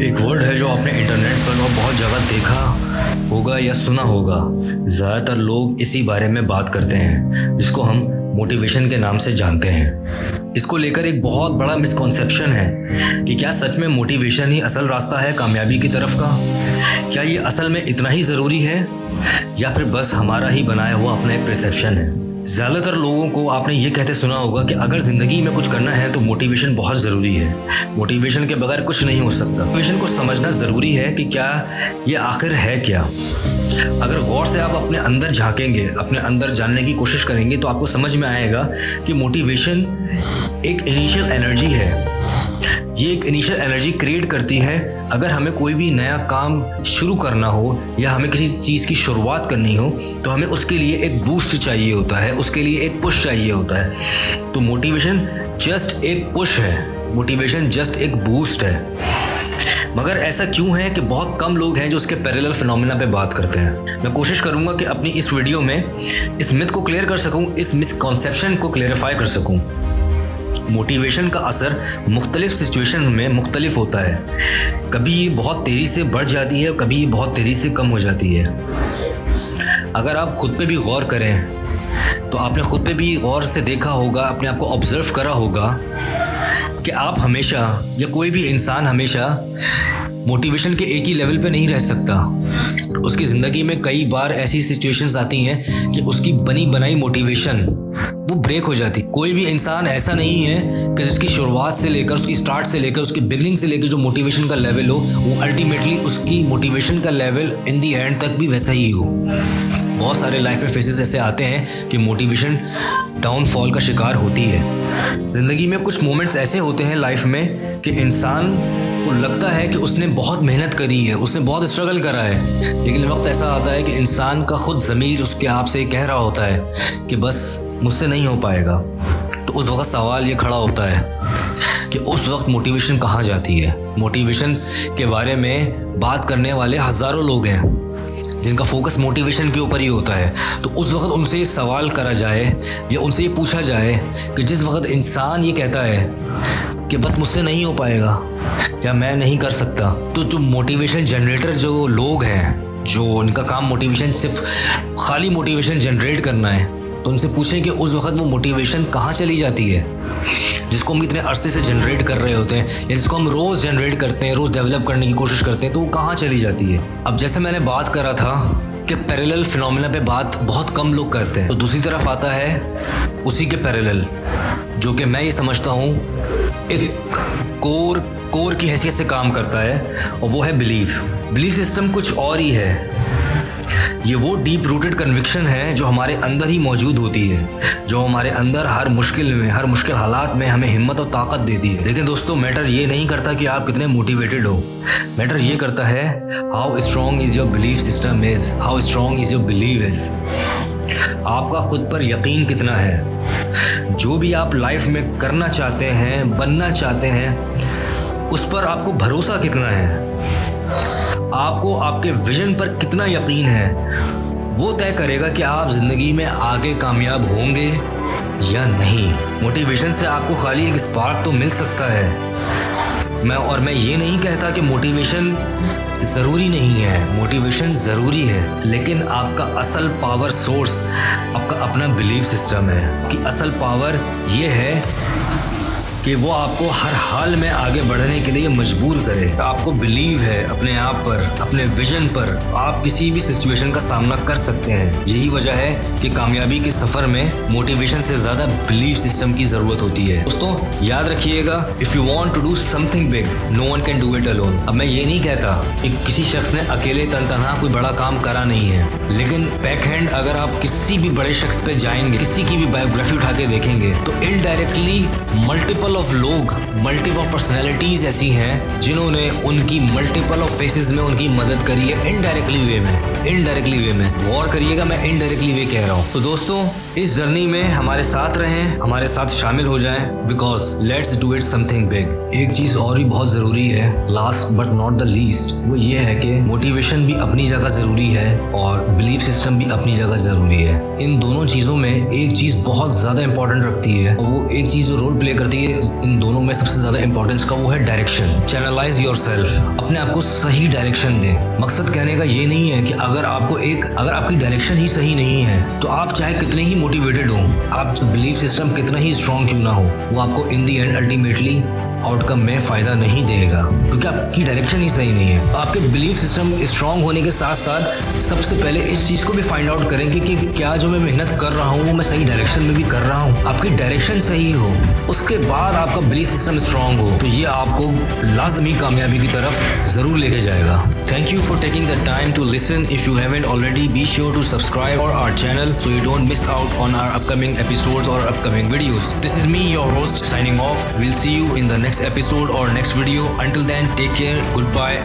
ایک ورڈ ہے جو آپ نے انٹرنیٹ پر اور بہت جگہ دیکھا ہوگا یا سنا ہوگا۔ زیادہ تر لوگ اسی بارے میں بات کرتے ہیں، جس کو ہم موٹیویشن کے نام سے جانتے ہیں۔ اس کو لے کر ایک بہت بڑا مسکنسیپشن ہے کہ کیا سچ میں موٹیویشن ہی اصل راستہ ہے کامیابی کی طرف کا؟ کیا یہ اصل میں اتنا ہی ضروری ہے؟ یا پھر بس ہمارا ہی بنایا ہوا اپنا ایک پرسیپشن ہے؟ زیادہ تر لوگوں کو آپ نے یہ کہتے سنا ہوگا کہ اگر زندگی میں کچھ کرنا ہے تو موٹیویشن بہت ضروری ہے۔ موٹیویشن کے بغیر کچھ نہیں ہو سکتا۔ موٹیویشن کو سمجھنا ضروری ہے کہ کیا یہ آخر ہے کیا۔ اگر غور سے آپ اپنے اندر جھانکیں گے، اپنے اندر جاننے کی کوشش کریں گے تو آپ کو سمجھ میں آئے گا کہ موٹیویشن ایک انیشیل انرجی ہے۔ یہ ایک انیشیل انرجی کریٹ کرتی ہے اگر ہمیں کوئی بھی نیا کام شروع کرنا ہو یا ہمیں کسی چیز کی شروعات کرنی ہو تو ہمیں اس کے لیے ایک بوسٹ چاہیے ہوتا ہے، اس کے لیے ایک پش چاہیے ہوتا ہے۔ تو موٹیویشن جسٹ ایک پش ہے۔ موٹیویشن جسٹ ایک بوسٹ ہے۔ مگر ایسا کیوں ہے کہ بہت کم لوگ ہیں جو اس کے پیرل فنومینا پہ بات کرتے ہیں؟ میں کوشش کروں گا کہ اپنی اس ویڈیو میں اس مت کو کلیئر کر سکوں، اس مسکانسیپشن کو کلیئرفائی کر سکوں۔ موٹیویشن کا اثر مختلف سچویشن میں مختلف ہوتا ہے۔ کبھی یہ بہت تیزی سے بڑھ جاتی ہے کبھی یہ بہت تیزی سے کم ہو جاتی ہے۔ اگر آپ خود پہ بھی غور کریں، تو آپ نے خود پہ بھی غور سے دیکھا ہوگا، اپنے آپ کو آبزرو کرا ہوگا کہ آپ ہمیشہ یا کوئی بھی انسان ہمیشہ موٹیویشن کے ایک ہی لیول پہ نہیں رہ سکتا۔ اس کی زندگی میں کئی بار ایسی سچویشنز آتی ہیں کہ اس کی بنی بنائی موٹیویشن وہ بریک ہو جاتی۔ کوئی بھی انسان ایسا نہیں ہے کہ جس کی شروعات سے لے کر، اس کی اسٹارٹ سے لے کر، اس کی بگننگ سے لے کر جو موٹیویشن کا لیول ہو، وہ الٹیمیٹلی اس کی موٹیویشن کا لیول ان دی اینڈ تک بھی ویسا ہی ہو۔ بہت سارے لائف میں فیسز ایسے آتے ہیں کہ موٹیویشن ڈاؤن فال کا شکار ہوتی ہے۔ زندگی میں کچھ مومنٹس ایسے ہوتے ہیں لائف میں کہ انسان کو لگتا ہے کہ اس نے بہت محنت کری ہے، اس نے بہت اسٹرگل کرا ہے۔ لیکن وقت ایسا آتا ہے کہ انسان کا خود ضمیر اس کے آپ سے کہہ رہا ہوتا ہے کہ بس مجھ سے نہیں ہو پائے گا۔ تو اس وقت سوال یہ کھڑا ہوتا ہے کہ اس وقت موٹیویشن کہاں جاتی ہے؟ موٹیویشن کے بارے میں بات کرنے والے ہزاروں لوگ ہیں۔ جن کا فوکس موٹیویشن کے اوپر ہی ہوتا ہے، تو اس وقت ان سے یہ سوال کرا جائے یا ان سے یہ پوچھا جائے کہ جس وقت انسان یہ کہتا ہے کہ بس مجھ سے نہیں ہو پائے گا یا میں نہیں کر سکتا، تو جو موٹیویشن جنریٹر جو لوگ ہیں، جو ان کا کام موٹیویشن صرف خالی موٹیویشن جنریٹ کرنا ہے تو ان سے پوچھیں کہ اس وقت وہ موٹیویشن کہاں چلی جاتی ہے؟ جس کو ہم اتنے عرصے سے جنریٹ کر رہے ہوتے ہیں، یا جس کو ہم روز جنریٹ کرتے ہیں، روز ڈیولپ کرنے کی کوشش کرتے ہیں، تو وہ کہاں چلی جاتی ہے؟ اب جیسے میں نے بات کرا تھا کہ پیرل فنومنا پہ بات بہت کم لوگ کرتے ہیں، تو دوسری طرف آتا ہے اسی کے پیرل جو کہ میں یہ سمجھتا ہوں، ایک کور کور کی حیثیت سے کام کرتا ہے، اور وہ ہے بلیف بلیف سسٹم کچھ اور ہی ہے۔ یہ وہ ڈیپ روٹڈ کنوکشن ہے جو ہمارے اندر ہی موجود ہوتی ہے، جو ہمارے اندر ہر مشکل میں، ہر مشکل حالات میں ہمیں ہمت اور طاقت دیتی ہے۔ لیکن دوستوں میٹر یہ نہیں کرتا کہ آپ کتنے موٹیویٹڈ ہو۔ میٹر یہ کرتا ہے how strong is your belief system is how strong is your believe is آپ کا خود پر یقین کتنا ہے؟ جو بھی آپ لائف میں کرنا چاہتے ہیں، بننا چاہتے ہیں، اس پر آپ کو بھروسہ کتنا ہے؟ آپ کو آپ کے ویژن پر کتنا یقین ہے؟ وہ طے کرے گا کہ آپ زندگی میں آگے کامیاب ہوں گے یا نہیں۔ موٹیویشن سے آپ کو خالی ایک اسپارک تو مل سکتا ہے۔ میں اور میں یہ نہیں کہتا کہ موٹیویشن ضروری نہیں ہے۔ موٹیویشن ضروری ہے، لیکن آپ کا اصل پاور سورس آپ کا اپنا بلیف سسٹم ہے۔ کہ اصل پاور یہ ہے کہ وہ آپ کو ہر حال میں آگے بڑھنے کے لیے مجبور کرے۔ آپ کو بلیو ہے اپنے آپ پر، اپنے ویژن پر۔ آپ کسی بھی سچویشن کا سامنا کر سکتے ہیں۔ یہی وجہ ہے کہ کامیابی کے سفر میں موٹیویشن سے زیادہ بلیو سسٹم کی ضرورت ہوتی ہے۔ دوستوں یاد رکھیے گا if you want to do something big no one can do it alone اب میں یہ نہیں کہتا کہ کسی شخص نے اکیلے تن تنہا کوئی بڑا کام کرا نہیں ہے۔ لیکن بیک ہینڈ اگر آپ کسی بھی بڑے شخص پہ جائیں گے، کسی کی بھی بایوگرافی اٹھا کے دیکھیں گے، تو انڈائریکٹلی ملٹیپل ملٹیپل آف لوگ ملٹیپل آف پرسنالٹیز ایسی ہیں جنہوں نے ان کی ملٹیپل آف فیسز میں ان کی مدد کری ہے انڈائریکٹلی وے میں انڈائریکٹلی وے میں. غور کریے گا، میں انڈائریکٹلی وے کہہ رہا ہوں. تو دوستوں اس جرنی میں ہمارے ساتھ رہیں، ہمارے ساتھ شامل ہو جائیں because let's do it something big ایک چیز اور بھی بہت ضروری ہے last but not the least وہ یہ ہے کہ موٹیویشن بھی اپنی جگہ ضروری ہے اور بلیف سسٹم بھی اپنی جگہ ضروری ہے۔ ان دونوں چیزوں میں ایک چیز بہت زیادہ امپورٹنٹ رکھتی ہے اور وہ ایک چیز جو رول پلے کرتی ہے ان دونوں میں سب سے زیادہ امپورٹنس کا وہ ہے ڈائریکشن چینلائز یور سیلف اپنے آپ کو صحیح ڈائریکشن دیں. مقصد کہنے کا یہ نہیں ہے کہ اگر آپ کو ایک اگر آپ کی ڈائریکشن ہی صحیح نہیں ہے، تو آپ چاہے کتنے ہی موٹیویٹڈ ہوں، آپ بلیف سسٹم کتنا ہی اسٹرانگ کیوں نہ ہو، وہ آپ کو in the end ultimately outcome میں فائدہ نہیں دے گا۔ کیونکہ آپ کی ڈائریکشن ہی صحیح نہیں ہے۔ آپ کے بلیف سسٹم اسٹرانگ ہونے کے ساتھ ساتھ سب سے پہلے اس چیز کو بھی فائنڈ آؤٹ کریں کہ کیا جو میں محنت کر رہا ہوں وہ میں صحیح ڈائریکشن میں بھی کر رہا ہوں۔ آپ کی ڈائریکشن صحیح ہو، اس کے بعد آپ کا بلیف سسٹم اسٹرانگ ہو، تو یہ آپ کو لازمی کامیابی کی طرف ضرور لے کے جائے گا۔ Thank you for taking the time to listen if you haven't already be sure to subscribe اور our channel so you don't miss out on our upcoming episodes اور upcoming videos this is me your host signing off well see you in the next next episode اور next video until then take care goodbye